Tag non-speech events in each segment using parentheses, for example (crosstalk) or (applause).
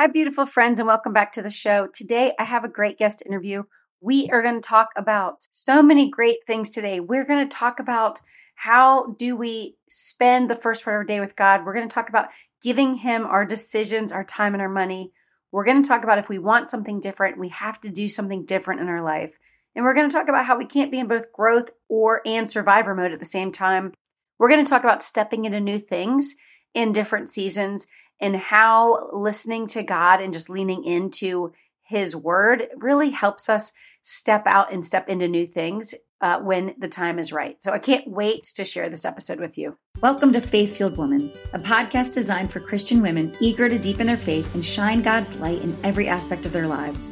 Hi, beautiful friends, and welcome back to the show. Today, I have a great guest interview. We are going to talk about so many great things today. We're going to talk about how do we spend the first part of our day with God. We're going to talk about giving Him our decisions, our time, and our money. We're going to talk about if we want something different, we have to do something different in our life. And we're going to talk about how we can't be in both growth or and survivor mode at the same time. We're going to talk about stepping into new things in different seasons and how listening to God and just leaning into His Word really helps us step out and step into new things uh, when the time is right. So I can't wait to share this episode with you. Welcome to Faith Fueled Woman, a podcast designed for Christian women eager to deepen their faith and shine God's light in every aspect of their lives.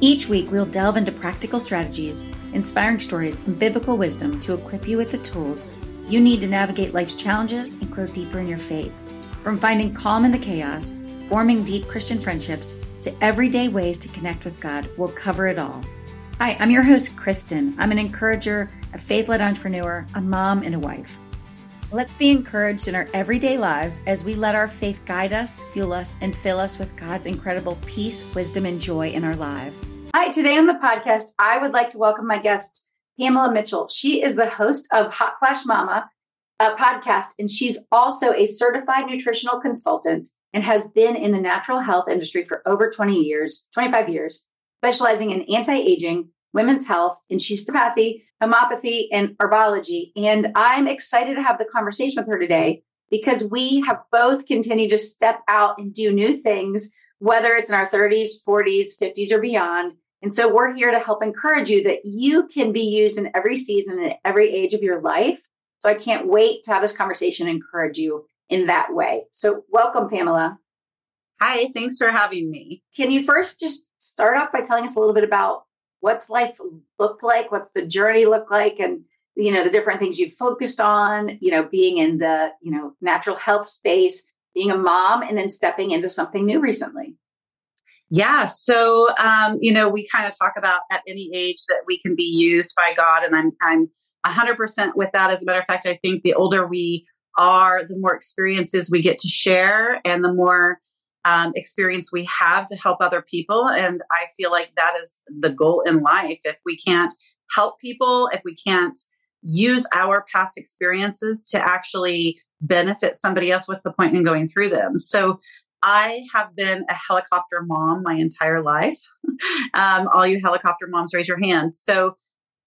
Each week, we'll delve into practical strategies, inspiring stories, and biblical wisdom to equip you with the tools you need to navigate life's challenges and grow deeper in your faith. From finding calm in the chaos, forming deep Christian friendships, to everyday ways to connect with God, we'll cover it all. Hi, I'm your host, Kristin. I'm an encourager, a faith led entrepreneur, a mom, and a wife. Let's be encouraged in our everyday lives as we let our faith guide us, fuel us, and fill us with God's incredible peace, wisdom, and joy in our lives. Hi, today on the podcast, I would like to welcome my guest, Pamela Mitchell. She is the host of Hot Flash Mama, a podcast, and she's also a certified nutritional consultant and has been in the natural health industry for over 20 years, 25 years, specializing in anti-aging, women's health, and osteopathy, homeopathy, and herbology. And I'm excited to have the conversation with her today because we have both continued to step out and do new things, whether it's in our 30s, 40s, 50s, or beyond. And so we're here to help encourage you that you can be used in every season and every age of your life so I can't wait to have this conversation and encourage you in that way. So, welcome, Pamela. Hi, thanks for having me. Can you first just start off by telling us a little bit about what's life looked like, what's the journey looked like, and you know the different things you've focused on, you know, being in the you know natural health space, being a mom, and then stepping into something new recently. Yeah, so um, you know, we kind of talk about at any age that we can be used by God, and I'm I'm 100% with that. As a matter of fact, I think the older we are, the more experiences we get to share and the more um, experience we have to help other people. And I feel like that is the goal in life. If we can't help people, if we can't use our past experiences to actually benefit somebody else, what's the point in going through them? So I have been a helicopter mom my entire life. (laughs) um, all you helicopter moms, raise your hands. So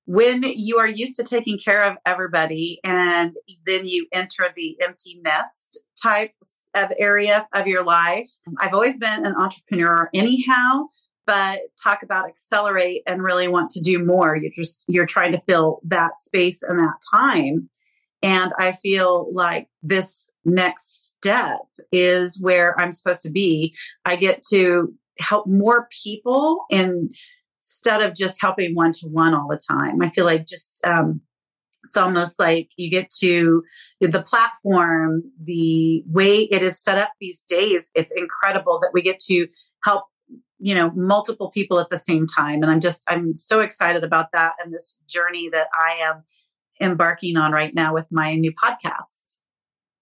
when you are used to taking care of everybody and then you enter the empty nest type of area of your life. I've always been an entrepreneur anyhow, but talk about accelerate and really want to do more. You're just you're trying to fill that space and that time. And I feel like this next step is where I'm supposed to be. I get to help more people and instead of just helping one to one all the time. I feel like just um, it's almost like you get to the platform, the way it is set up these days. It's incredible that we get to help you know multiple people at the same time and i'm just i'm so excited about that and this journey that i am embarking on right now with my new podcast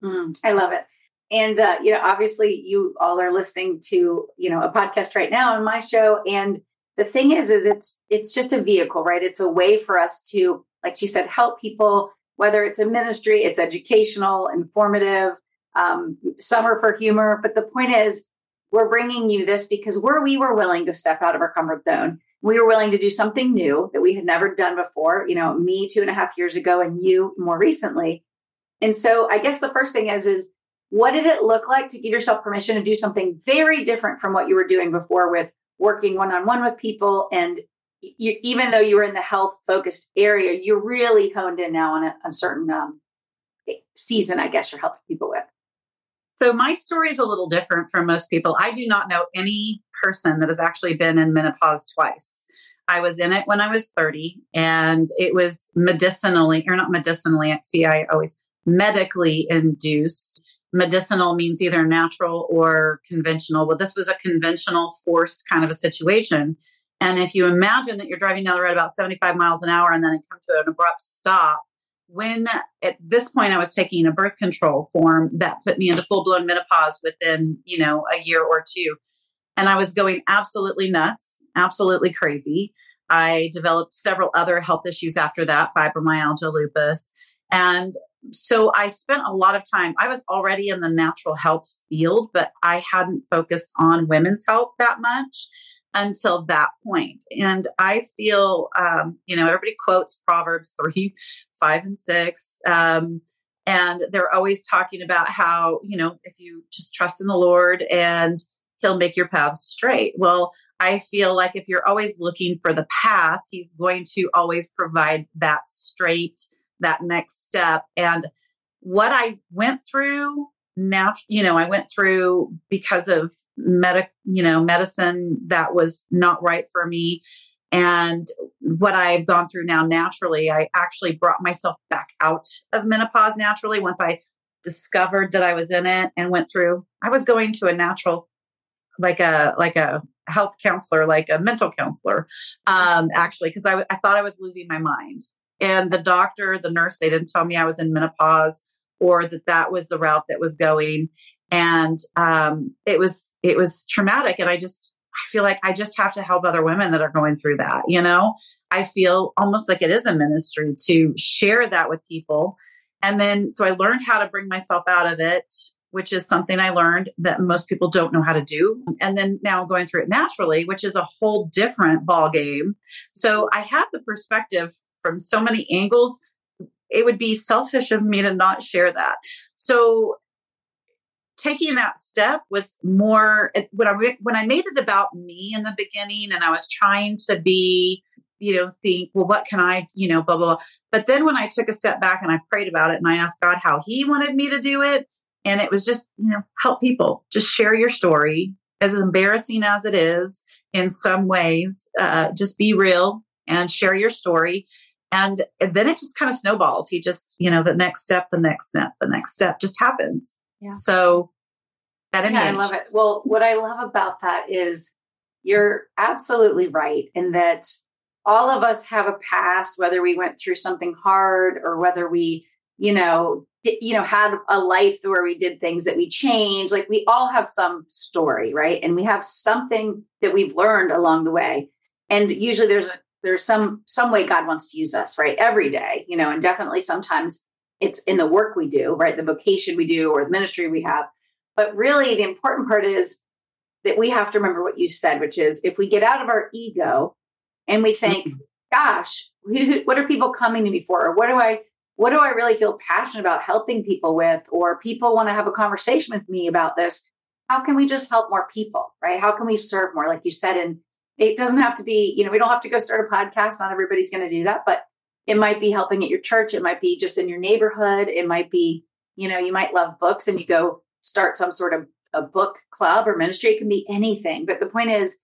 mm, i love it and uh, you know obviously you all are listening to you know a podcast right now on my show and the thing is is it's it's just a vehicle right? It's a way for us to like she said help people whether it's a ministry it's educational informative um, summer for humor but the point is we're bringing you this because we're we were willing to step out of our comfort zone. We were willing to do something new that we had never done before you know me two and a half years ago and you more recently. And so i guess the first thing is is what did it look like to give yourself permission to do something very different from what you were doing before with working one on one with people. And you, even though you were in the health focused area, you're really honed in now on a, a certain um, season, I guess you're helping people with. So my story is a little different from most people. I do not know any person that has actually been in menopause twice. I was in it when I was 30 and it was medicinally or not medicinally, see I always medically induced medicinal means either natural or conventional. Well, this was a conventional forced kind of a situation. And if you imagine that you're driving down the road about 75 miles an hour and then it comes to an abrupt stop, when at this point I was taking a birth control form that put me into full blown menopause within, you know, a year or two. And I was going absolutely nuts, absolutely crazy. I developed several other health issues after that fibromyalgia, lupus. And so I spent a lot of time. I was already in the natural health field, but I hadn't focused on women's health that much until that point. And I feel, um, you know, everybody quotes Proverbs (laughs) 3, 5, and 6. Um, and they're always talking about how, you know, if you just trust in the Lord and He'll make your path straight. Well, I feel like if you're always looking for the path, He's going to always provide that straight, that next step. And what I went through now, you know, I went through because of medic, you know, medicine that was not right for me. And what I've gone through now naturally, I actually brought myself back out of menopause naturally once I discovered that I was in it and went through. I was going to a natural, like a like a health counselor, like a mental counselor, um, actually, because I, I thought I was losing my mind. And the doctor, the nurse, they didn't tell me I was in menopause or that that was the route that was going. And um, it was it was traumatic. And i just i feel like i just have to help other women that are going through that you know? I feel almost like it is a ministry to share that with people. And then so i learned how to bring myself out of it which is something i learned that most people don't know how to do. And then now going through it naturally which is a whole different ball game so i have the perspective from so many angles it would be selfish of me to not share that so taking that step was more when I when I made it about me in the beginning, and I was trying to be, you know, think, well, what can I, you know, blah blah. blah. But then when I took a step back and I prayed about it, and I asked God how He wanted me to do it, and it was just, you know, help people, just share your story, as embarrassing as it is in some ways. Uh, just be real and share your story. And then it just kind of snowballs. He just, you know, the next step, the next step, the next step just happens. Yeah. So at yeah, I love it. Well, what I love about that is you're absolutely right in that all of us have a past, whether we went through something hard or whether we, you know, di- you know, had a life where we did things that we changed. Like we all have some story, right? And we have something that we've learned along the way. And usually there's a there's some some way God wants to use us, right? Every day, you know, and definitely sometimes it's in the work we do, right? The vocation we do or the ministry we have. But really, the important part is that we have to remember what you said, which is if we get out of our ego and we think, mm-hmm. gosh, (laughs) what are people coming to me for? Or what do I what do I really feel passionate about helping people with? Or people want to have a conversation with me about this. How can we just help more people, right? How can we serve more? Like you said, and it doesn't have to be, you know, we don't have to go start a podcast. Not everybody's going to do that, but it might be helping at your church. It might be just in your neighborhood. It might be, you know, you might love books and you go start some sort of a book club or ministry. It can be anything. But the point is,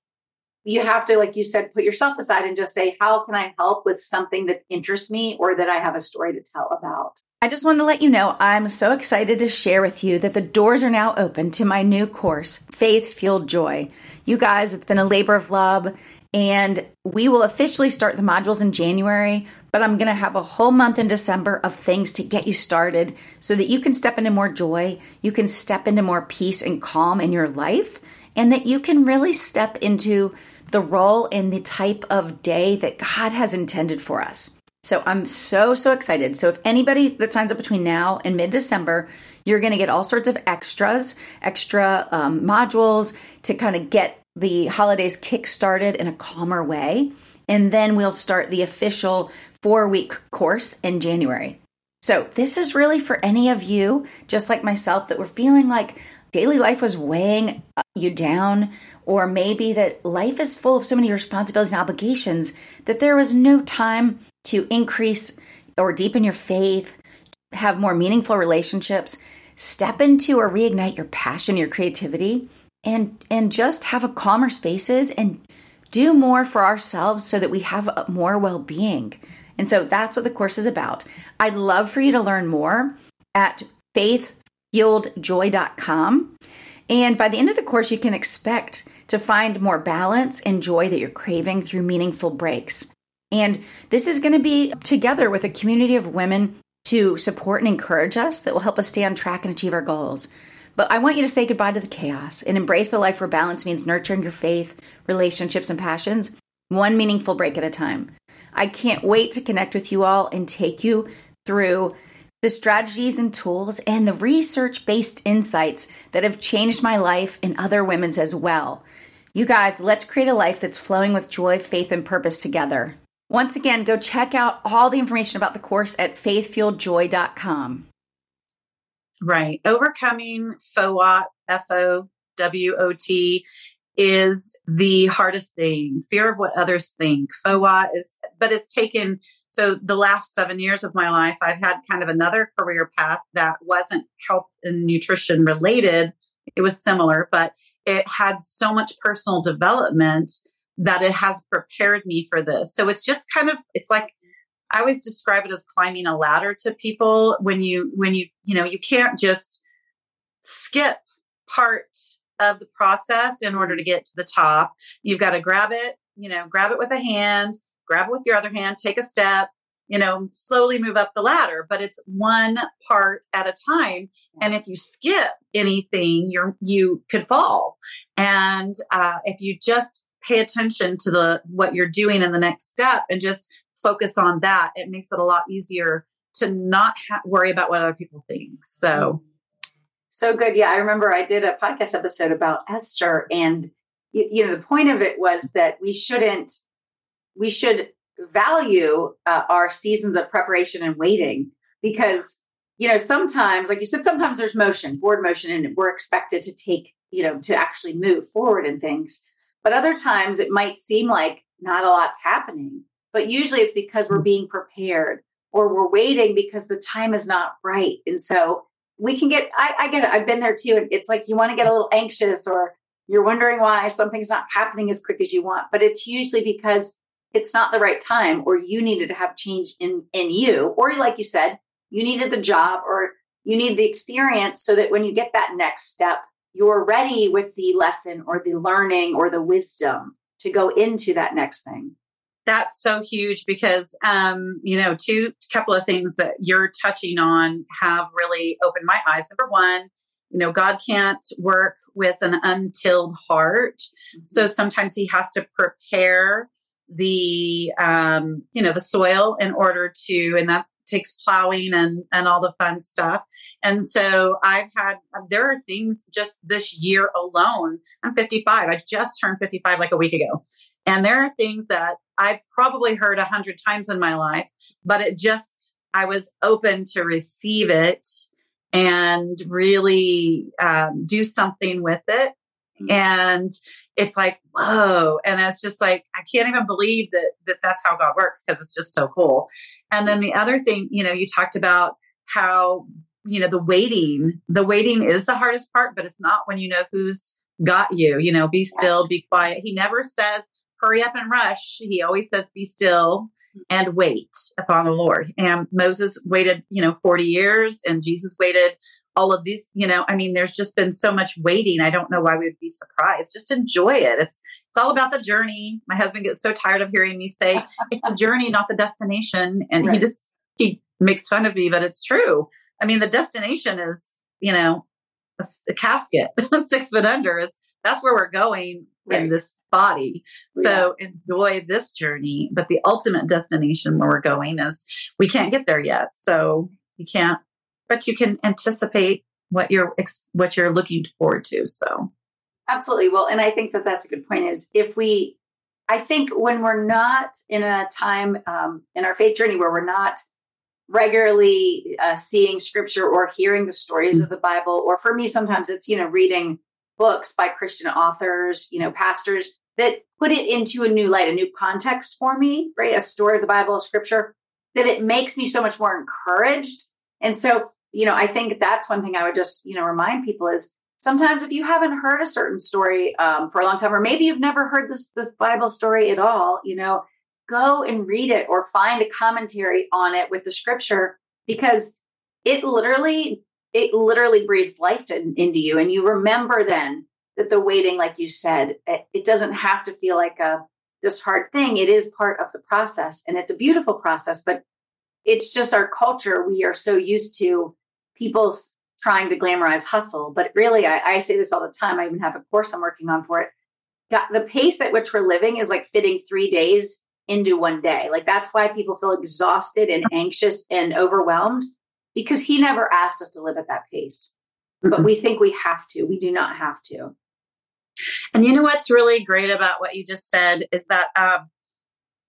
you have to, like you said, put yourself aside and just say, how can I help with something that interests me or that I have a story to tell about? I just wanted to let you know I'm so excited to share with you that the doors are now open to my new course, Faith Fueled Joy. You guys, it's been a labor of love, and we will officially start the modules in January but I'm going to have a whole month in December of things to get you started so that you can step into more joy, you can step into more peace and calm in your life, and that you can really step into the role in the type of day that God has intended for us. So I'm so, so excited. So if anybody that signs up between now and mid December, you're going to get all sorts of extras, extra um, modules to kind of get the holidays kick started in a calmer way. And then we'll start the official four week course in January. So, this is really for any of you, just like myself, that were feeling like daily life was weighing you down, or maybe that life is full of so many responsibilities and obligations that there was no time to increase or deepen your faith, have more meaningful relationships, step into or reignite your passion, your creativity, and and just have a calmer spaces and do more for ourselves so that we have more well-being and so that's what the course is about. I'd love for you to learn more at faithfueledjoy.com. And by the end of the course, you can expect to find more balance and joy that you're craving through meaningful breaks. And this is going to be together with a community of women to support and encourage us that will help us stay on track and achieve our goals. But I want you to say goodbye to the chaos and embrace the life where balance means nurturing your faith, relationships, and passions, one meaningful break at a time. I can't wait to connect with you all and take you through the strategies and tools and the research based insights that have changed my life and other women's as well. You guys, let's create a life that's flowing with joy, faith, and purpose together. Once again, go check out all the information about the course at faithfueledjoy.com. Right. Overcoming FOWOT, F O W O T, is the hardest thing. Fear of what others think. FOWOT is, but it's taken. So the last seven years of my life, I've had kind of another career path that wasn't health and nutrition related. It was similar, but it had so much personal development that it has prepared me for this. So it's just kind of it's like I always describe it as climbing a ladder to people when you when you you know you can't just skip part of the process in order to get to the top. You've got to grab it, you know, grab it with a hand, grab it with your other hand, take a step, you know, slowly move up the ladder, but it's one part at a time. And if you skip anything, you're, you could fall. And uh, if you just pay attention to the what you're doing in the next step and just focus on that, it makes it a lot easier to not ha- worry about what other people think. So, so good. Yeah, I remember I did a podcast episode about Esther, and you, you know the point of it was that we shouldn't we should value uh, our seasons of preparation and waiting because you know sometimes like you said sometimes there's motion forward motion and we're expected to take you know to actually move forward in things but other times it might seem like not a lot's happening but usually it's because we're mm. being prepared or we're waiting because the time is not right. And so we can get I, I get it. I've been there too And it's like you want to get a little anxious or you're wondering why something's not happening as quick as you want but it's usually because it's not the right time or you needed to have change in in you or like you said you needed the job or you need the experience so that when you get that next step you're ready with the lesson or the learning or the wisdom to go into that next thing. That's so huge because um, you know two couple of things that you're touching on have really opened my eyes. Number one you know god can't work with an untilled heart. Mm-hmm. so sometimes he has to prepare the um, you know the soil in order to and that takes plowing and and all the fun stuff. And so i've had there are things just this year alone. I'm 55 i just turned 55 like a week ago. And there are things that i've probably heard a hundred times in my life but it just i was open to receive it and really um, do something with it. Mm-hmm. and it's like whoa. And that's just like i can't even believe that, that that's how god works because it's just so cool. And then the other thing you know you talked about how you know the waiting the waiting is the hardest part but it's not when you know who's got you you know be still yes. be quiet. He never says hurry up and rush. He always says be still mm-hmm. and wait upon the lord. And moses waited you know 40 years and jesus waited all of these, you know, I mean, there's just been so much waiting. I don't know why we would be surprised. Just enjoy it. It's it's all about the journey. My husband gets so tired of hearing me say (laughs) it's the journey, not the destination. And right. he just he makes fun of me, but it's true. I mean, the destination is, you know, a, a casket, (laughs) six foot under is that's where we're going right. in this body. So yeah. enjoy this journey. But the ultimate destination where we're going is we can't get there yet. So you can't but you can anticipate what you're what you're looking forward to so. Absolutely. Well and i think that that's a good point is if we i think when we're not in a time um, in our faith journey where we're not regularly uh, seeing scripture or hearing the stories mm-hmm. of the bible or for me sometimes it's you know reading books by christian authors you know pastors that put it into a new light a new context for me right? A story of the bible of scripture that it makes me so much more encouraged and so, you know, I think that's one thing I would just, you know, remind people is sometimes if you haven't heard a certain story um, for a long time, or maybe you've never heard this the Bible story at all, you know, go and read it or find a commentary on it with the scripture because it literally it literally breathes life to, into you. And you remember then that the waiting like you said it, it doesn't have to feel like a this hard thing. It is part of the process and it's a beautiful process but it's just our culture. We are so used to people trying to glamorize hustle. But really, I, I say this all the time. I even have a course I'm working on for it. Got, the pace at which we're living is like fitting three days into one day. Like that's why people feel exhausted and anxious and overwhelmed because he never asked us to live at that pace. Mm-hmm. But we think we have to. We do not have to. And you know what's really great about what you just said is that um,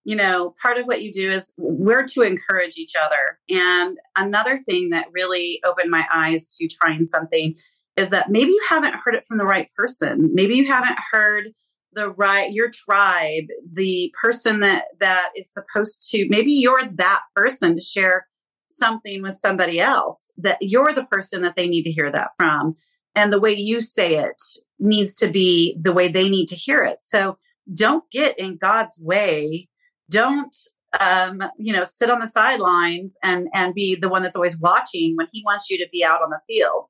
you know, part of what you do is we're to encourage each other. And another thing that really opened my eyes to trying something is that maybe you haven't heard it from the right person. Maybe you haven't heard the right your tribe, the person that that is supposed to maybe you're that person to share something with somebody else that you're the person that they need to hear that from and the way you say it needs to be the way they need to hear it. So don't get in God's way don't um, you know sit on the sidelines and and be the one that's always watching when he wants you to be out on the field.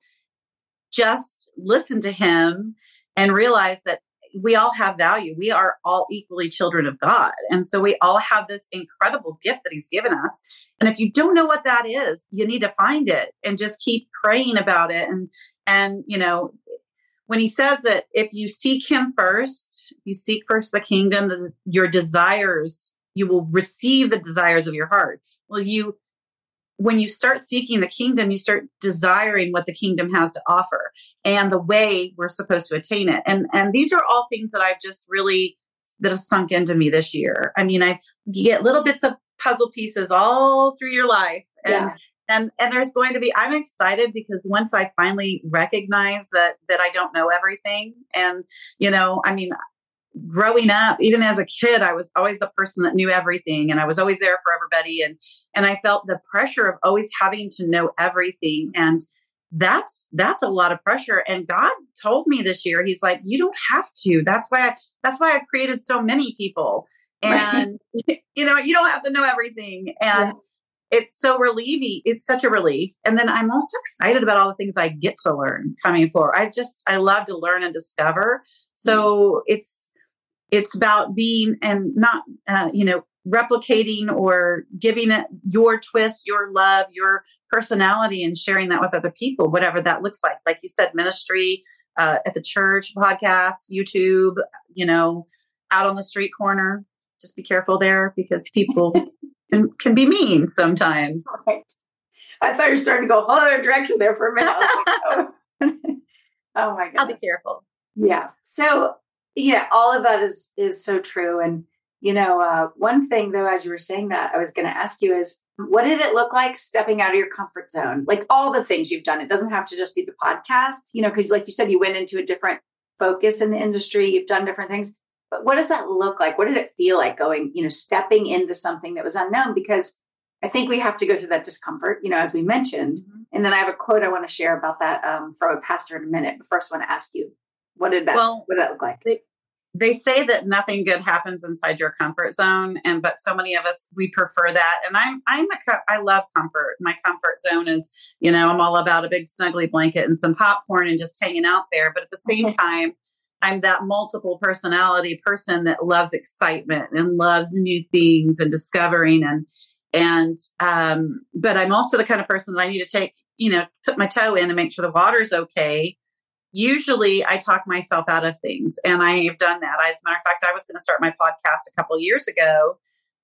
Just listen to him and realize that we all have value. We are all equally children of god. And so we all have this incredible gift that he's given us. And if you don't know what that is you need to find it and just keep praying about it. And and you know when he says that if you seek him first you seek first the kingdom your desires you will receive the desires of your heart. Well, you, when you start seeking the kingdom, you start desiring what the kingdom has to offer and the way we're supposed to attain it. And, and these are all things that I've just really, that have sunk into me this year. I mean, I get little bits of puzzle pieces all through your life. And, yeah. and, and there's going to be, I'm excited because once I finally recognize that, that I don't know everything and, you know, I mean, growing up even as a kid i was always the person that knew everything and i was always there for everybody. And and i felt the pressure of always having to know everything. And that's that's a lot of pressure. And god told me this year he's like you don't have to. That's why I, that's why i created so many people. (laughs) And right. you know you don't have to know everything. And yeah. it's so relieving it's such a relief. And then i'm also excited about all the things i get to learn coming forward. I just i love to learn and discover. So mm-hmm. it's it's about being and not, uh, you know, replicating or giving it your twist, your love, your personality, and sharing that with other people, whatever that looks like. Like you said, ministry uh, at the church, podcast, YouTube, you know, out on the street corner. Just be careful there because people (laughs) can, can be mean sometimes. Right. I thought you were starting to go a whole other direction there for a minute. Like, oh. (laughs) oh my god! I'll be careful. Yeah. So yeah, all of that is is so true. And you know, uh, one thing though, as you were saying that, I was going to ask you is, what did it look like stepping out of your comfort zone? Like all the things you've done. It doesn't have to just be the podcast, you know, because like you said, you went into a different focus in the industry. You've done different things. But what does that look like? What did it feel like going, you know, stepping into something that was unknown? Because I think we have to go through that discomfort, you know, as we mentioned. Mm-hmm. And then I have a quote I want to share about that um, from a pastor in a minute. But first, I want to ask you, what did that? Well, what did that look like? They, they say that nothing good happens inside your comfort zone, and but so many of us we prefer that. And I'm I'm a I love comfort. My comfort zone is you know I'm all about a big snuggly blanket and some popcorn and just hanging out there. But at the same (laughs) time. I'm that multiple personality person that loves excitement and loves new things and discovering and and um but I'm also the kind of person that I need to take you know put my toe in and make sure the water's okay usually I talk myself out of things, and I have done that. As a matter of fact, I was going to start my podcast a couple years ago,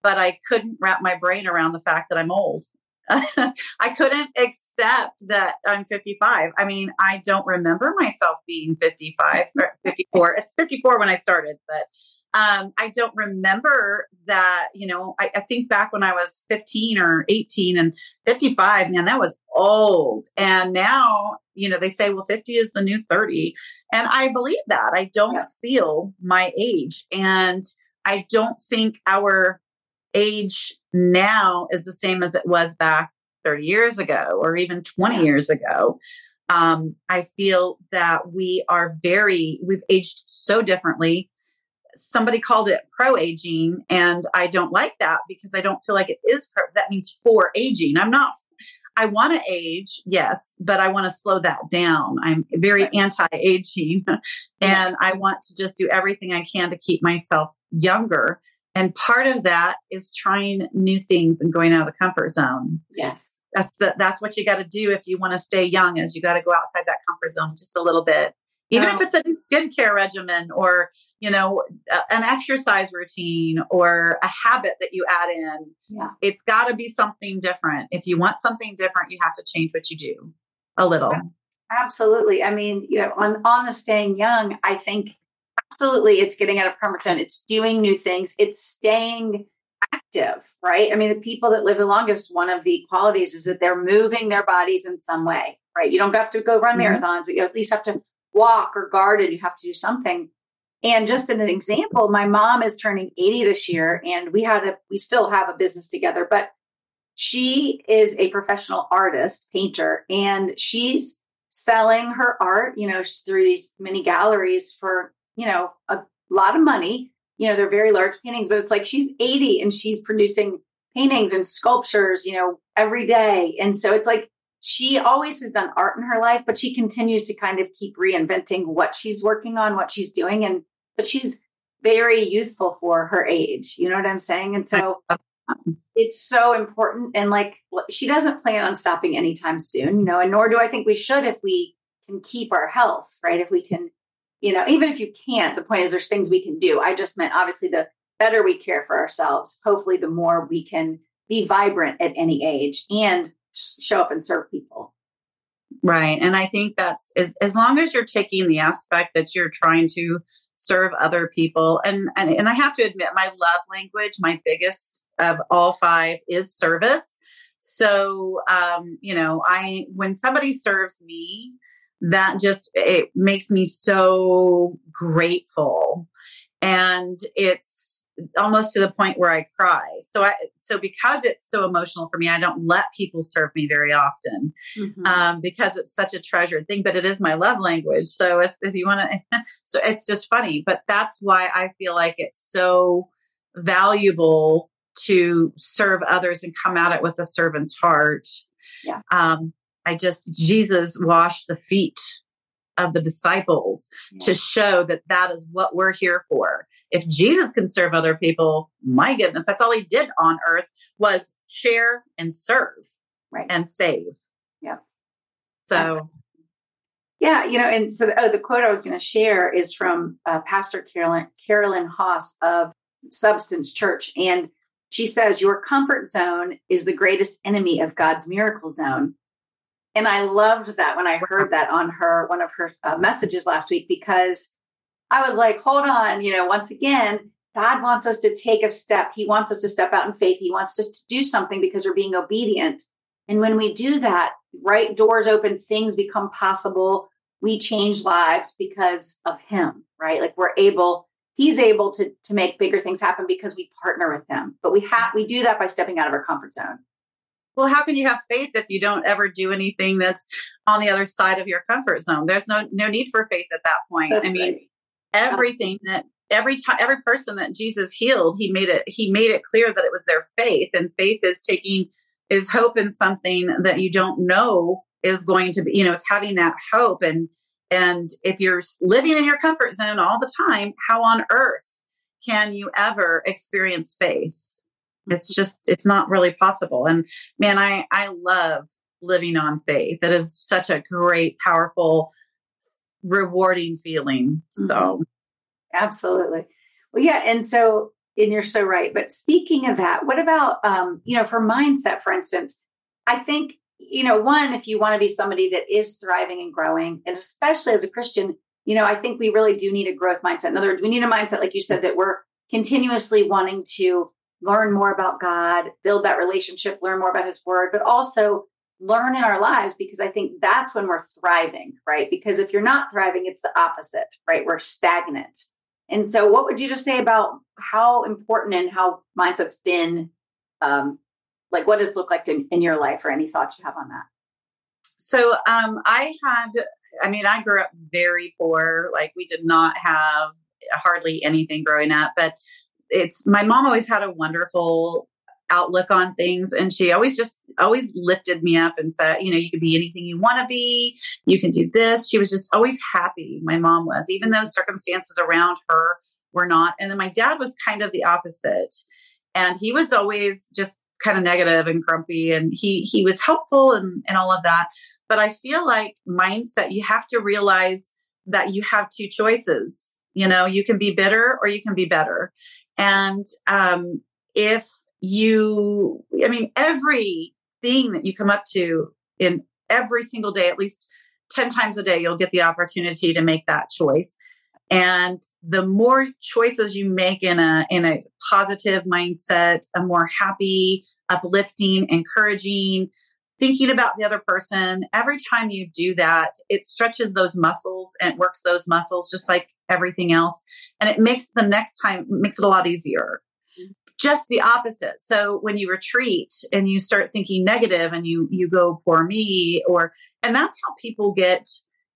but I couldn't wrap my brain around the fact that I'm old. (laughs) I couldn't accept that I'm 55. I mean, I don't remember myself being 55 or (laughs) 54. It's 54 when I started, but um, I don't remember that, you know, I, I, think back when I was 15 or 18 and 55, man, that was old. And now, you know, they say, well, 50 is the new 30. And I believe that. I don't yeah. feel my age. And I don't think our age now is the same as it was back 30 years ago or even 20 years ago. Um, I feel that we are very, we've aged so differently. Somebody called it pro aging and i don't like that because i don't feel like it is pro that means for aging. I'm not i want to age yes but i want to slow that down. I'm very right. anti aging (laughs) and i want to just do everything i can to keep myself younger And part of that is trying new things and going out of the comfort zone. Yes. That's the, that's what you got to do if you want to stay young is you got to go outside that comfort zone just a little bit. Even if oh. it's a new skincare regimen or, you know, an exercise routine or a habit that you add in. Yeah. It's got to be something different. If you want something different, you have to change what you do a little. Absolutely. I mean, you know, on on the staying young, I think absolutely it's getting out of comfort zone. It's doing new things. It's staying active, right? I mean, the people that live the longest, one of the qualities is that they're moving their bodies in some way, right? You don't have to go run mm-hmm. marathons, but you at least have to walk or garden. You have to do something. And just an example, my mom is turning 80 this year, and we had a we still have a business together, but she is a professional artist, painter, and she's selling her art, you know, through these mini galleries for, you know, a lot of money. You know, they're very large paintings, but it's like she's 80 and she's producing paintings and sculptures, you know, every day. And so it's like she always has done art in her life, but she continues to kind of keep reinventing what she's working on, what she's doing. And, but she's very youthful for her age. You know what I'm saying? And so it's so important. And like, she doesn't plan on stopping anytime soon, you know, and nor do I think we should if we can keep our health, right? If we can, you know, even if you can't, the point is there's things we can do. I just meant obviously the better we care for ourselves, hopefully the more we can be vibrant at any age and show up and serve people. Right. And I think that's as, as long as you're taking the aspect that you're trying to serve other people. And, and, and I have to admit, my love language, my biggest of all five is service. So, um, you know, I, when somebody serves me, that just, it makes me so grateful. And it's, almost to the point where I cry. So I so because it's so emotional for me, I don't let people serve me very often mm-hmm. um, because it's such a treasured thing. But it is my love language. So if you want to, (laughs) so it's just funny. But that's why I feel like it's so valuable to serve others and come at it with a servant's heart. Yeah. Um, I just Jesus washed the feet of the disciples yeah. to show that that is what we're here for if Jesus can serve other people, my goodness, that's all he did on earth was share and serve right. and save. Yeah. So, Absolutely. yeah, you know, and so oh, the quote I was going to share is from uh, Pastor Carolyn, Carolyn Haas of Substance Church. And she says, Your comfort zone is the greatest enemy of God's miracle zone. And I loved that when I heard that on her, one of her uh, messages last week, because I was like, hold on, you know, once again, God wants us to take a step. He wants us to step out in faith. He wants us to do something because we're being obedient. And when we do that, right doors open, things become possible. We change lives because of him, right? Like we're able, he's able to to make bigger things happen because we partner with him. But we have we do that by stepping out of our comfort zone. Well, how can you have faith if you don't ever do anything that's on the other side of your comfort zone? There's no no need for faith at that point. That's I mean, right everything that every time every person that Jesus healed, he made it he made it clear that it was their faith. And faith is taking is hope in something that you don't know is going to be, you know, it's having that hope. And and if you're living in your comfort zone all the time, how on earth can you ever experience faith? It's just it's not really possible. And man, I I love living on faith. That is such a great, powerful rewarding feeling. So, mm-hmm. absolutely. Well, yeah. And so, and you're so right. But speaking of that, what about, um, you know, for mindset, for instance, I think, you know, one, if you want to be somebody that is thriving and growing, and especially as a Christian, you know, I think we really do need a growth mindset. In other words, we need a mindset, like you said, that we're continuously wanting to learn more about God, build that relationship, learn more about His Word, but also learn in our lives because I think that's when we're thriving, right? Because if you're not thriving, it's the opposite, right? We're stagnant. And so, what would you just say about how important and how mindset's been, um, like what it's looked like in, in your life, or any thoughts you have on that? So, um, I had, I mean, I grew up very poor. Like, we did not have hardly anything growing up, but it's my mom always had a wonderful outlook on things and she always just always lifted me up and said you know you can be anything you want to be you can do this she was just always happy my mom was even though circumstances around her were not. And then my dad was kind of the opposite. And he was always just kind of negative and grumpy and he he was helpful and, and all of that. But I feel like mindset, you have to realize that you have two choices. You know, you can be bitter or you can be better. And um, if you, I mean, every thing that you come up to in every single day, at least 10 times a day, you'll get the opportunity to make that choice. And the more choices you make in a in a positive mindset, a more happy, uplifting, encouraging, thinking about the other person, every time you do that, it stretches those muscles and works those muscles just like everything else. And it makes the next time makes it a lot easier just the opposite. So when you retreat and you start thinking negative and you you go poor me or and that's how people get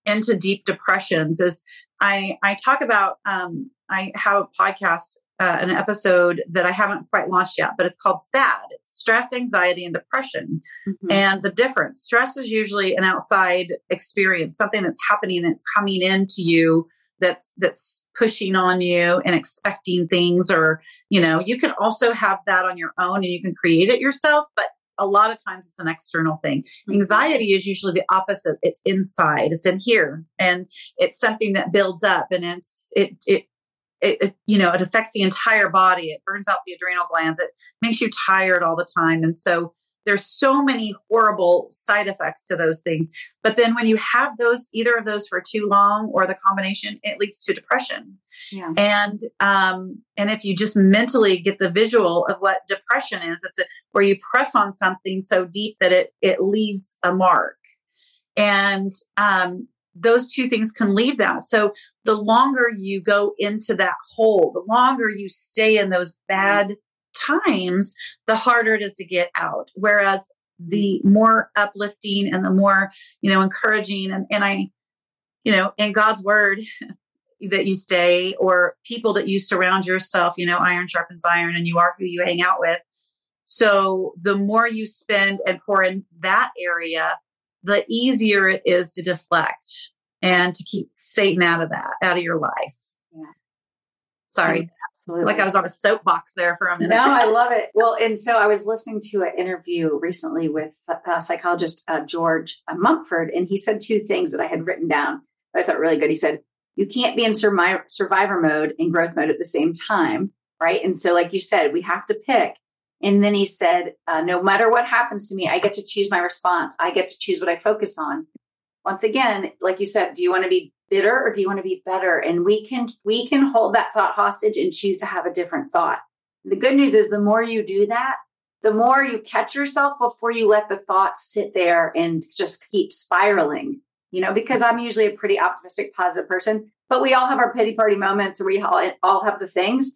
into deep depressions is I I talk about um I have a podcast uh, an episode that I haven't quite launched yet, but it's called SAD. It's stress, anxiety, and depression. Mm-hmm. And the difference stress is usually an outside experience, something that's happening that's coming into you that's that's pushing on you and expecting things or you know you can also have that on your own and you can create it yourself but a lot of times it's an external thing mm-hmm. anxiety is usually the opposite it's inside it's in here and it's something that builds up and it's it it it, it, you know it affects the entire body. It burns out the adrenal glands. It makes you tired all the time. And so there's so many horrible side effects to those things. But then when you have those either of those for too long or the combination it leads to depression. Yeah. and um and if you just mentally get the visual of what depression is it's a, where you press on something so deep that it it leaves a mark. And um those two things can leave that. So the longer you go into that hole, the longer you stay in those bad times, the harder it is to get out. Whereas the more uplifting and the more, you know, encouraging and, and I, you know, in God's word (laughs) that you stay or people that you surround yourself, you know, iron sharpens iron and you are who you hang out with. So the more you spend and pour in that area, the easier it is to deflect and to keep Satan out of that, out of your life. Yeah. Sorry. Absolutely. Like I was on a soapbox there for a minute. No, I (laughs) love it. Well, and so I was listening to an interview recently with uh, psychologist uh, George uh, Mumford, and he said two things that I had written down that I thought really good. He said, You can't be in sur- survivor mode and growth mode at the same time, right? And so, like you said, we have to pick. And then he said, uh, No matter what happens to me, I get to choose my response. I get to choose what I focus on. Once again, like you said, do you want to be bitter or do you want to be better and we can we can hold that thought hostage and choose to have a different thought the good news is the more you do that the more you catch yourself before you let the thoughts sit there and just keep spiraling you know because i'm usually a pretty optimistic positive person but we all have our pity party moments or we all, all have the things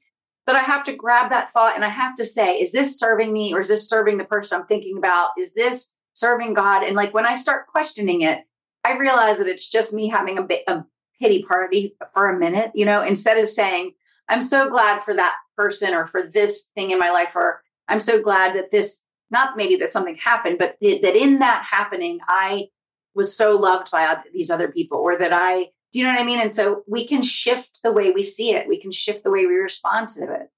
but i have to grab that thought and i have to say is this serving me or is this serving the person i'm thinking about? Is this serving god? And like when i start questioning it I realize that it's just me having a, a pity party for a minute, you know, instead of saying, I'm so glad for that person or for this thing in my life, or I'm so glad that this, not maybe that something happened, but that in that happening, I was so loved by these other people, or that I, do you know what I mean? And so we can shift the way we see it, we can shift the way we respond to it.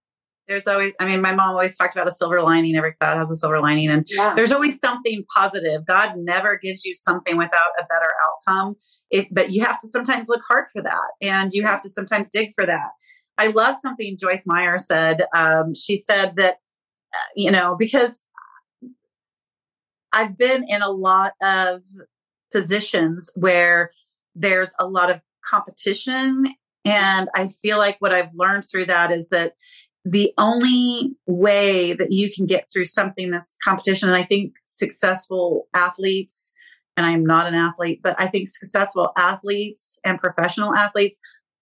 There's always i mean my mom always talked about a silver lining. Every cloud has a silver lining. And yeah. there's always something positive. God never gives you something without a better outcome. It, but you have to sometimes look hard for that. And you have to sometimes dig for that. I love something joyce meyer said. Um, she said that uh, you know because i've been in a lot of positions where there's a lot of competition and I feel like what I've learned through that is that the only way that you can get through something that's competition, and I think successful athletes, and I'm not an athlete, but I think successful athletes and professional athletes,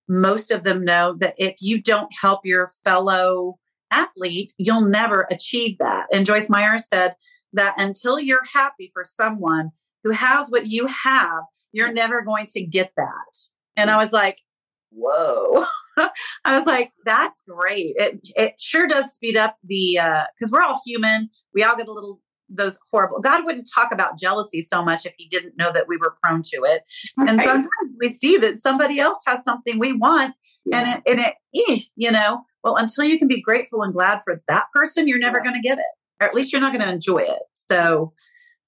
most of them know that if you don't help your fellow athlete, you'll never achieve that. And Joyce Meyer said that until you're happy for someone who has what you have, you're never going to get that. And I was like, whoa. (laughs) I was like, that's great. It it sure does speed up the because uh, we're all human. We all get a little those horrible. God wouldn't talk about jealousy so much if He didn't know that we were prone to it. Right. And sometimes we see that somebody else has something we want, Yeah. And it, and it, you know, well, until you can be grateful and glad for that person, you're never yeah. going to get it, or at least you're not going to enjoy it. So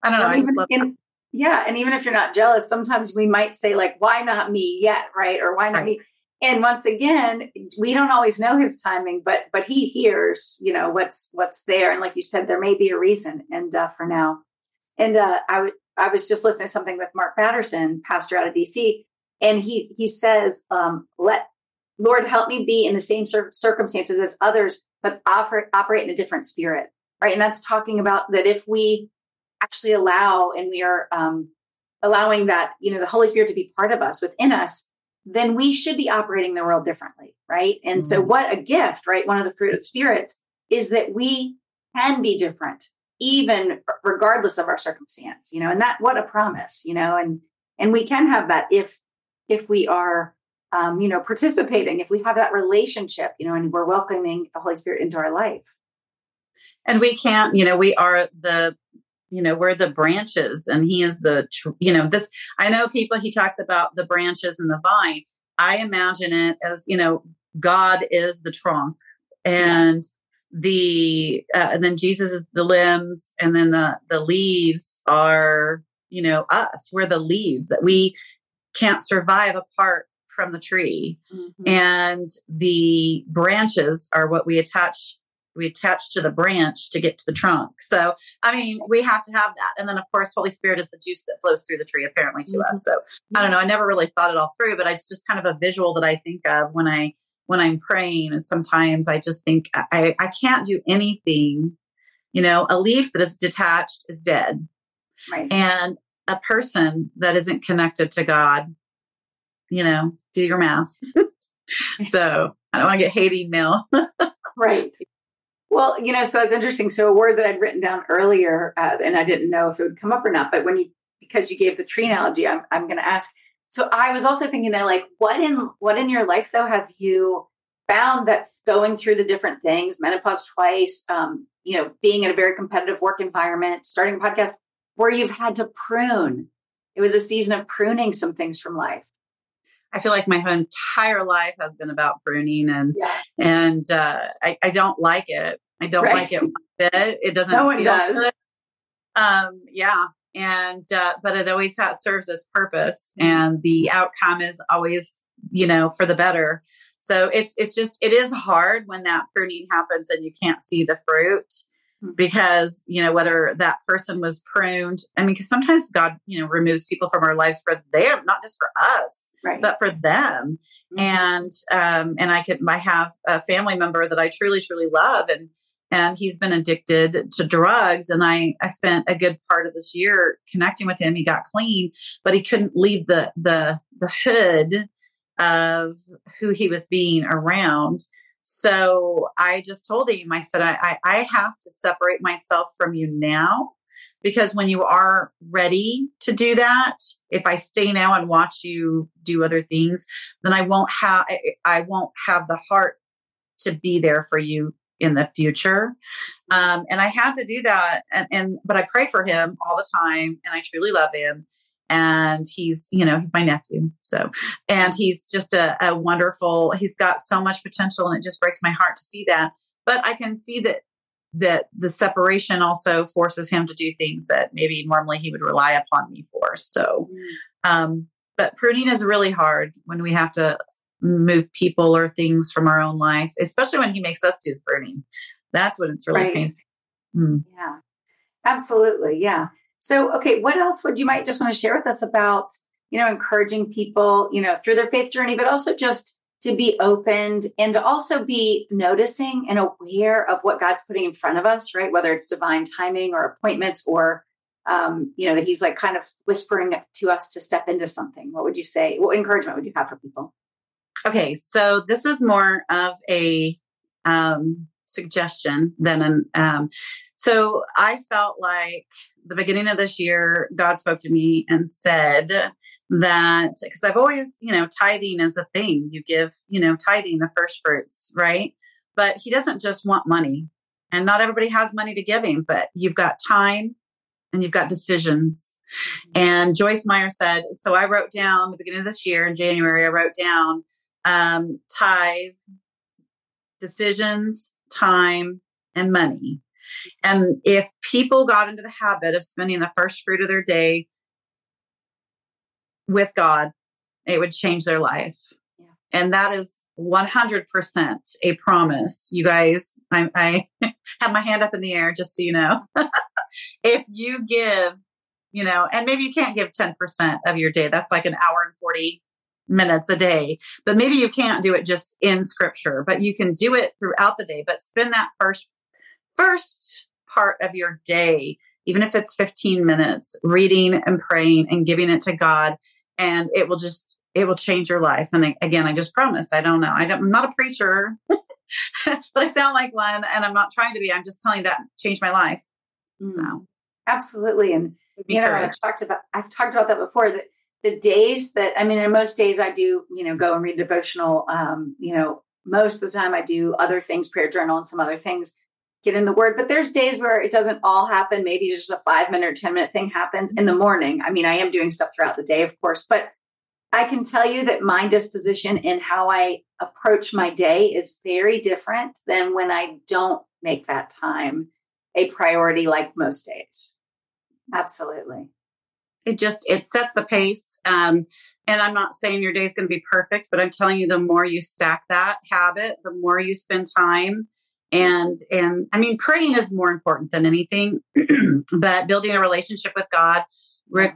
I don't know. I even, in, yeah, and even if you're not jealous, sometimes we might say like, "Why not me yet?" Right? Or "Why not right. me?" And once again, we don't always know his timing, but but he hears, you know, what's what's there. And like you said, there may be a reason. And uh, for now, and uh, I I was just listening to something with Mark Batterson, pastor out of DC, and he he says, um, "Let Lord help me be in the same cir- circumstances as others, but offer, operate in a different spirit." Right, and that's talking about that if we actually allow and we are um, allowing that you know the Holy Spirit to be part of us within us, then we should be operating the world differently, right? And mm-hmm. so, what a gift, right? One of the fruit of spirits is that we can be different even regardless of our circumstance you know and that what a promise you know and and we can have that if if we are um, you know participating if we have that relationship you know and we're welcoming the holy spirit into our life and we can't you know we are the you know we're the branches and he is the you know this i know people he talks about the branches and the vine i imagine it as you know god is the trunk and the uh, and then Jesus is the limbs, and then the the leaves are you know us. We're the leaves that we can't survive apart from the tree, mm-hmm. and the branches are what we attach we attach to the branch to get to the trunk. So, I mean, we have to have that. And then, of course, Holy Spirit is the juice that flows through the tree, apparently, to mm-hmm. us. So, I don't know. I never really thought it all through, but it's just kind of a visual that I think of when I when I'm praying. And sometimes I just think I, I can't do anything. You know, a leaf that is detached is dead. Right. And a person that isn't connected to God, you know, do your math. (laughs) so I don't want to get hate email. right. Well, you know, so it's interesting. So a word that I'd written down earlier, uh, and I didn't know if it would come up or not, but when you, because you gave the tree analogy, I'm, I'm going to ask, so I was also thinking that like what in what in your life though have you found that going through the different things, menopause twice, um, you know, being in a very competitive work environment, starting a podcast where you've had to prune. It was a season of pruning some things from life. I feel like my entire life has been about pruning and yeah. and uh, I, I, don't like it. I don't right. like it one bit. It doesn't no one does. Good. Um, yeah, and uh, but it always has, serves its purpose and the outcome is always you know for the better so it's it's just it is hard when that pruning happens and you can't see the fruit. Because you know whether that person was pruned i mean because sometimes god you know removes people from our lives for them not just for us right. but for them mm-hmm. and um and i could i have a family member that i truly truly love and and he's been addicted to drugs and i i spent a good part of this year connecting with him he got clean but he couldn't leave the the the hood of who he was being around so i just told him i said i i, I have to separate myself from you now because when you are ready to do that if i stay now and watch you do other things then i won't have i won't have the heart to be there for you in the future. Um, and I had to do that. And, and, but I pray for him all the time and I truly love him. And he's, you know, he's my nephew. So, and he's just a, a wonderful, he's got so much potential and it just breaks my heart to see that. But I can see that that the separation also forces him to do things that maybe normally he would rely upon me for. So, um, but pruning is really hard when we have to move people or things from our own life, especially when he makes us do the burning. That's when it's really right. painful. Mm. Yeah, absolutely. Yeah. So, okay, what else would you might just want to share with us about, you know, encouraging people, you know, through their faith journey, but also just to be opened and to also be noticing and aware of what God's putting in front of us, right? Whether it's divine timing or appointments or, um, you know, that He's like kind of whispering to us to step into something. What would you say? What encouragement would you have for people? Okay, so this is more of a um, suggestion than an. Um, so I felt like the beginning of this year, God spoke to me and said that because I've always, you know, tithing is a thing. You give, you know, tithing the first fruits, right? But He doesn't just want money, and not everybody has money to give Him, but you've got time and you've got decisions. And Joyce Meyer said, so I wrote down the beginning of this year in January, I wrote down um, tithe, decisions, time, and money. And if people got into the habit of spending the first fruit of their day with God, it would change their life. Yeah. And that is 100% a promise. You guys, I, I (laughs) have my hand up in the air just so you know. (laughs) if you give, you know, and maybe you can't give 10% of your day, that's like an hour and 40 minutes a day, but maybe you can't do it just in scripture, but you can do it throughout the day, but spend that first, first part of your day, even if it's 15 minutes, reading and praying and giving it to God. And it will just it will change your life. And again, I just promise, I don't know. I am not a preacher, (laughs) but I sound like one and I'm not trying to be. I'm just telling you that changed my life. Mm. So absolutely. And you know, I've talked about, I've talked about that before that the days that, I mean, in most days I do, you know, go and read devotional, um, you know, most of the time I do other things, prayer journal and some other things, get in the word. But there's days where it doesn't all happen. Maybe just a five minute or 10 minute thing happens in the morning. I mean, I am doing stuff throughout the day, of course, but I can tell you that my disposition and how I approach my day is very different than when I don't make that time a priority like most days. Absolutely. It just it sets the pace. Um, and I'm not saying your day is going to be perfect, but I'm telling you the more you stack that habit, the more you spend time and and I mean praying is more important than anything, (clears throat) but building a relationship with God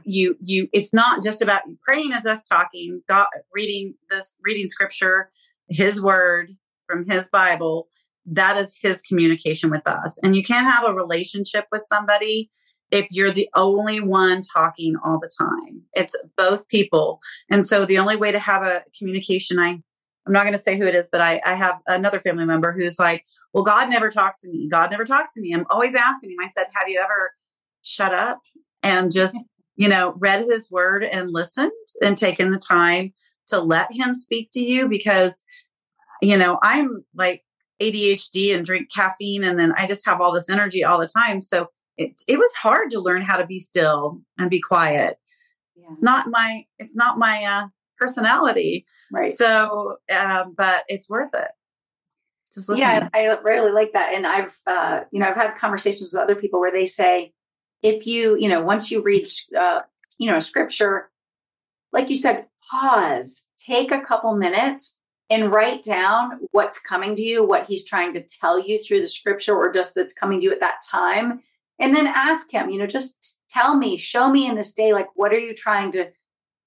you you it's not just about praying as us talking god reading this reading scripture his word from his bible. That is his communication with us. And you can't have a relationship with somebody if you're the only one talking all the time. It's both people. And so the only way to have a communication i i'm not going to say who it is but i i have another family member who's like well god never talks to me god never talks to me i'm always asking him i said have you ever shut up and just (laughs) you know, read his word and listened and taken the time to let him speak to you because, you know, I'm like ADHD and drink caffeine and then I just have all this energy all the time. So it, it was hard to learn how to be still and be quiet. Yeah. It's not my, it's not my uh, personality. Right. So, um, but it's worth it. Yeah, I really like that. And I've, uh, you know, I've had conversations with other people where they say, if you, you know, once you read, uh, you know, scripture, like you said, pause, take a couple minutes and write down what's coming to you, what he's trying to tell you through the scripture or just that's coming to you at that time. And then ask him, you know, just tell me, show me in this day, like, what are you trying to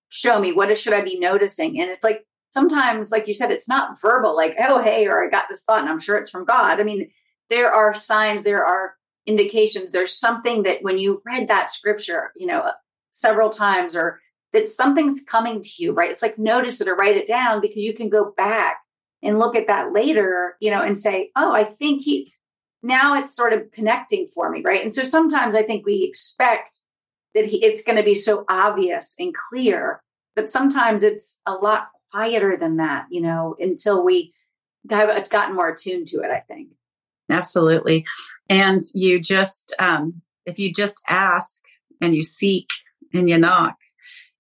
show me? What should I be noticing? And it's like, sometimes, like you said, it's not verbal, like, oh, hey, or I got this thought and I'm sure it's from God. I mean, there are signs, there are indications there's something that when you read that scripture you know uh, several times or that something's coming to you right it's like notice it or write it down because you can go back and look at that later you know and say oh i think he now it's sort of connecting for me right and so sometimes i think we expect that he, it's going to be so obvious and clear but sometimes it's a lot quieter than that you know until we have gotten more attuned to it i think. Absolutely. And you just, um, if you just ask and you seek and you knock,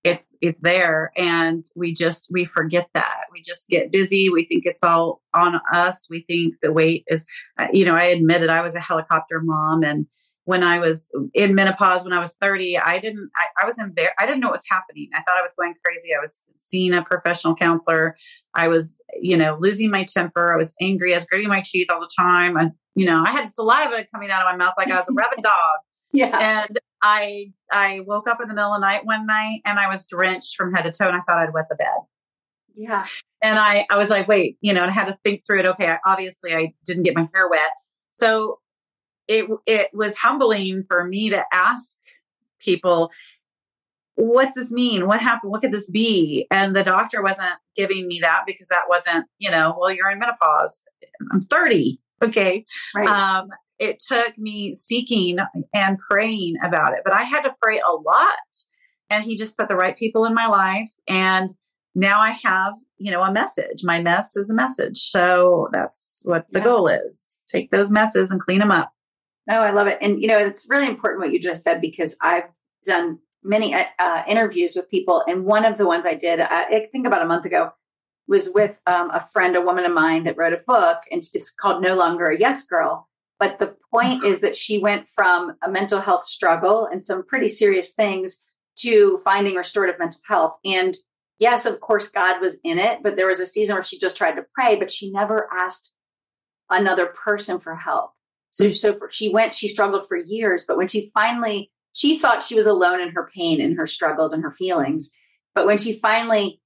it's it's there. And we just we forget that. We just get busy. We think it's all on us. We think the weight is uh, you know i admitted i was a helicopter mom and when i was in menopause when i was 30 i didn't i, I was embarrassed i didn't know what was happening i thought i was going crazy i was seeing a professional counselor I was, you know, losing my temper. I was angry. I was gritting my teeth all the time. And, you know, I had saliva coming out of my mouth like I was a rabid dog. Yeah. And I I woke up in the middle of the night one night and I was drenched from head to toe and I thought I'd wet the bed. Yeah. And I I was like, wait, you know, and I had to think through it. Okay, I, obviously I didn't get my hair wet. So it it was humbling for me to ask people what's this mean? What happened? What could this be? And the doctor wasn't giving me that because that wasn't, you know, well, you're in menopause. I'm 30. Okay. Right. Um, it took me seeking and praying about it, but I had to pray a lot. And he just put the right people in my life. And now I have, you know, a message. My mess is a message. So that's what the yeah. goal is. Take those messes and clean them up. Oh, I love it. And, you know, it's really important what you just said because I've done many uh, uh, interviews with people, and one of the ones I did, uh, I think about a month ago, was with um, a friend, a woman of mine that wrote a book, and it's called No Longer a Yes Girl. But the point is that she went from a mental health struggle and some pretty serious things to finding restorative mental health. And yes, of course, God was in it, but there was a season where she just tried to pray, but she never asked another person for help. So, so for, she went, she struggled for years, but when she finally, she thought she was alone in her pain and her struggles and her feelings. But when she finally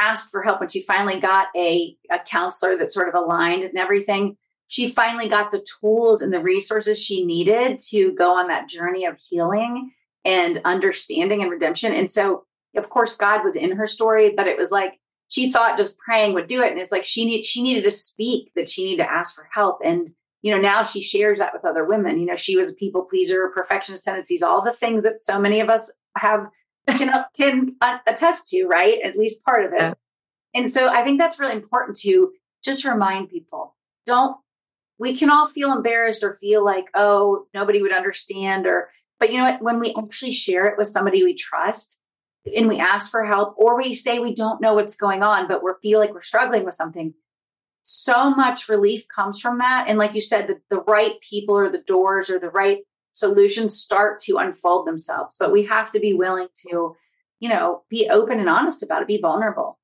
asked for help, when she finally got a, a counselor that sort of aligned and everything, she finally got the tools and the resources she needed to go on that journey of healing and understanding and redemption. And so, of course, God was in her story, but it was like she thought just praying would do it. And it's like she need she needed to speak that she needed to ask for help. And you know, now she shares that with other women. You know, she was a people pleaser, perfectionist tendencies, all the things that so many of us have (laughs) can can attest to, right? At least part of it. Yeah. And so I think that's really important to just remind people. Don't we can all feel embarrassed or feel like, oh, nobody would understand or but you know what? When we actually share it with somebody we trust and we ask for help, or we say we don't know what's going on, but we feel like we're struggling with something, so much relief comes from that. And like you said, the, the right people or the doors or the right solutions start to unfold themselves. But we have to be willing to, you know, be open and honest about it, be vulnerable.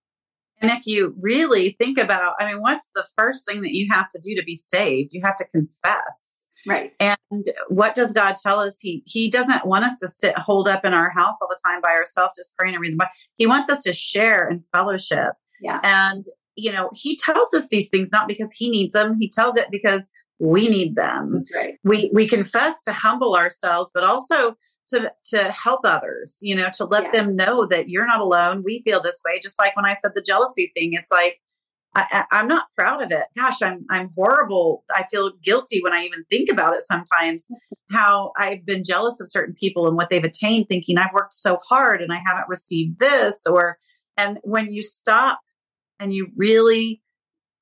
And if you really think about, I mean, what's the first thing that you have to do to be saved? You have to confess. Right. And what does God tell us? He He doesn't want us to sit holed up in our house all the time by ourselves, just praying and reading the Bible. He wants us to share and fellowship. Yeah. And you know, He tells us these things not because He needs them. He tells it because we need them. That's right. We we confess to humble ourselves, but also to to help others you know to let yeah. them know that you're not alone we feel this way just like when i said the jealousy thing it's like I, am not proud of it. Gosh, I'm I'm horrible. I feel guilty when I even think about it sometimes. (laughs) How I've been jealous of certain people and what they've attained, thinking I've worked so hard and I haven't received this. Or and when you stop and you really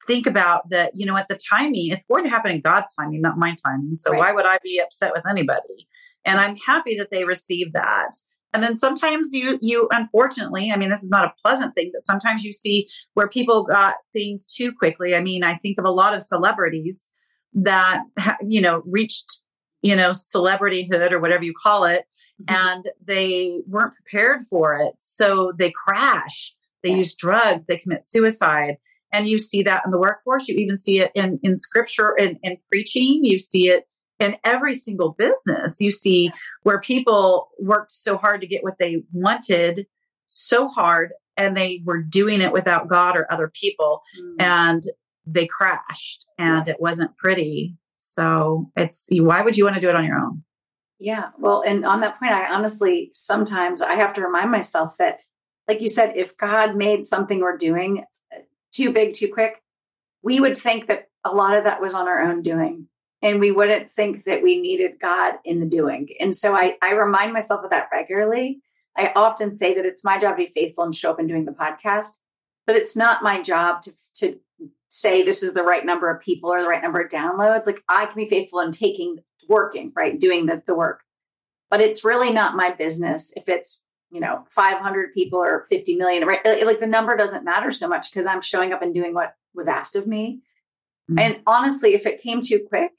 think about that, you know, at the timing, it's going to happen in God's timing, not my timing. So right. why would I be upset with anybody? And I'm happy that they received that. And then sometimes you you unfortunately, I mean this is not a pleasant thing, but sometimes you see where people got things too quickly. I mean, I think of a lot of celebrities that you know reached you know celebrityhood or whatever you call it mm-hmm. and they weren't prepared for it. So they crash, they yes. use drugs, they commit suicide. And you see that in the workforce. You even see it in, in scripture and in, in preaching. You see it in every single business you see where people worked so hard to get what they wanted so hard and they were doing it without God or other people mm. and they crashed and it wasn't pretty. So it's why would you want to do it on your own? Yeah. Well, and on that point, I honestly sometimes I have to remind myself that, like you said, if God made something we're doing uh, too big, too quick, we would think that a lot of that was on our own doing and we wouldn't think that we needed God in the doing. And so I, I remind myself of that regularly. I often say that it's my job to be faithful and show up and doing the podcast, but it's not my job to, to say this is the right number of people or the right number of downloads. Like I can be faithful in taking working, right? Doing the, the work. But it's really not my business if it's, you know, 500 people or 50 million, right? Like the number doesn't matter so much because I'm showing up and doing what was asked of me. Mm-hmm. And honestly, if it came too quick,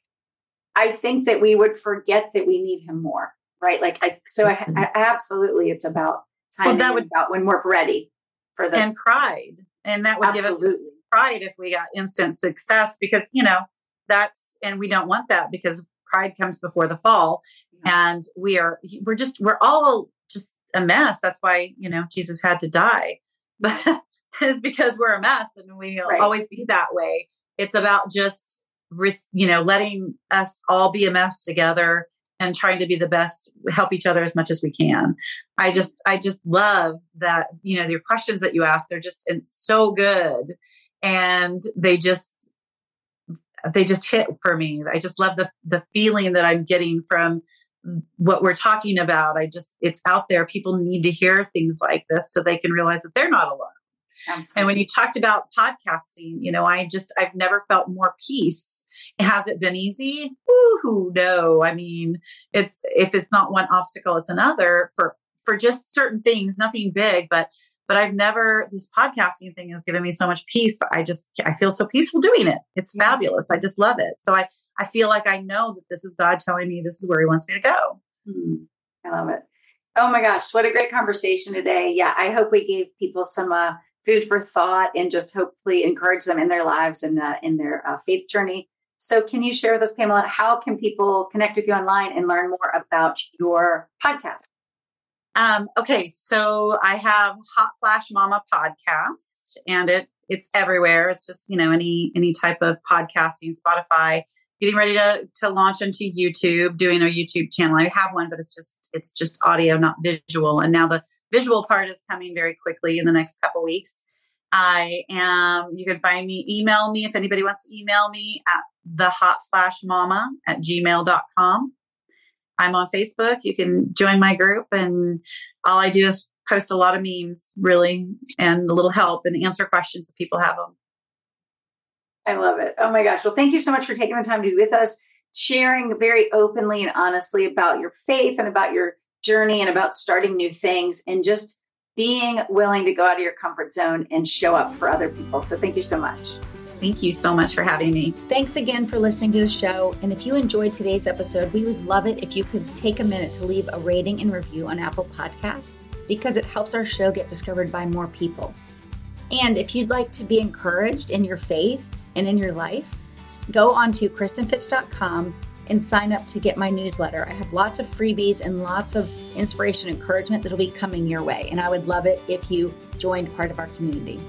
I think that we would forget that we need him more, right? Like, I, so I, mm-hmm. I absolutely, it's about time. Well, that would about when we're ready for the and pride, and that would absolutely. give us pride if we got instant success because you know that's and we don't want that because pride comes before the fall, and we are we're just we're all just a mess. That's why you know Jesus had to die, (laughs) but it's because we're a mess and we right. always be that way. It's about just you know, letting us all be a mess together and trying to be the best, help each other as much as we can. I just, I just love that, you know, your questions that you ask, they're just, it's so good. And they just, they just hit for me. I just love the, the feeling that I'm getting from what we're talking about. I just, it's out there. People need to hear things like this so they can realize that they're not alone. Absolutely. And when you talked about podcasting, you know, I just, I've never felt more peace. Has it been easy? Woohoo, no. I mean, it's, if it's not one obstacle, it's another for, for just certain things, nothing big, but but I've never, this podcasting thing has given me so much peace. I just, I feel so peaceful doing it. It's yeah. fabulous. I just love it. So I, I feel like I know that this is God telling me this is where he wants me to go. Mm, I love it. Oh my gosh, what a great conversation today. Yeah, I hope we gave people some uh, food for thought and just hopefully encourage them in their lives and uh, in their uh, faith journey. So, can you share with us, Pamela, how can people connect with you online and learn more about your podcast? Um, okay, so I have Hot Flash Mama podcast, and it it's everywhere. It's just you know any any type of podcasting, Spotify. Getting ready to to launch into YouTube, doing a YouTube channel. I have one, but it's just it's just audio, not visual. And now the visual part is coming very quickly in the next couple weeks. I am. You can find me. Email me if anybody wants to email me at the hot flash mama at gmail.com. I'm on Facebook. You can join my group, and all I do is post a lot of memes, really, and a little help and answer questions if people have them. I love it. Oh my gosh. Well, thank you so much for taking the time to be with us, sharing very openly and honestly about your faith and about your journey and about starting new things and just being willing to go out of your comfort zone and show up for other people. So, thank you so much. Thank you so much for having me. Thanks again for listening to the show. And if you enjoyed today's episode, we would love it if you could take a minute to leave a rating and review on Apple Podcast because it helps our show get discovered by more people. And if you'd like to be encouraged in your faith and in your life, go on to KristinFitch.com and sign up to get my newsletter. I have lots of freebies and lots of inspiration and encouragement that'll be coming your way. And I would love it if you joined part of our community.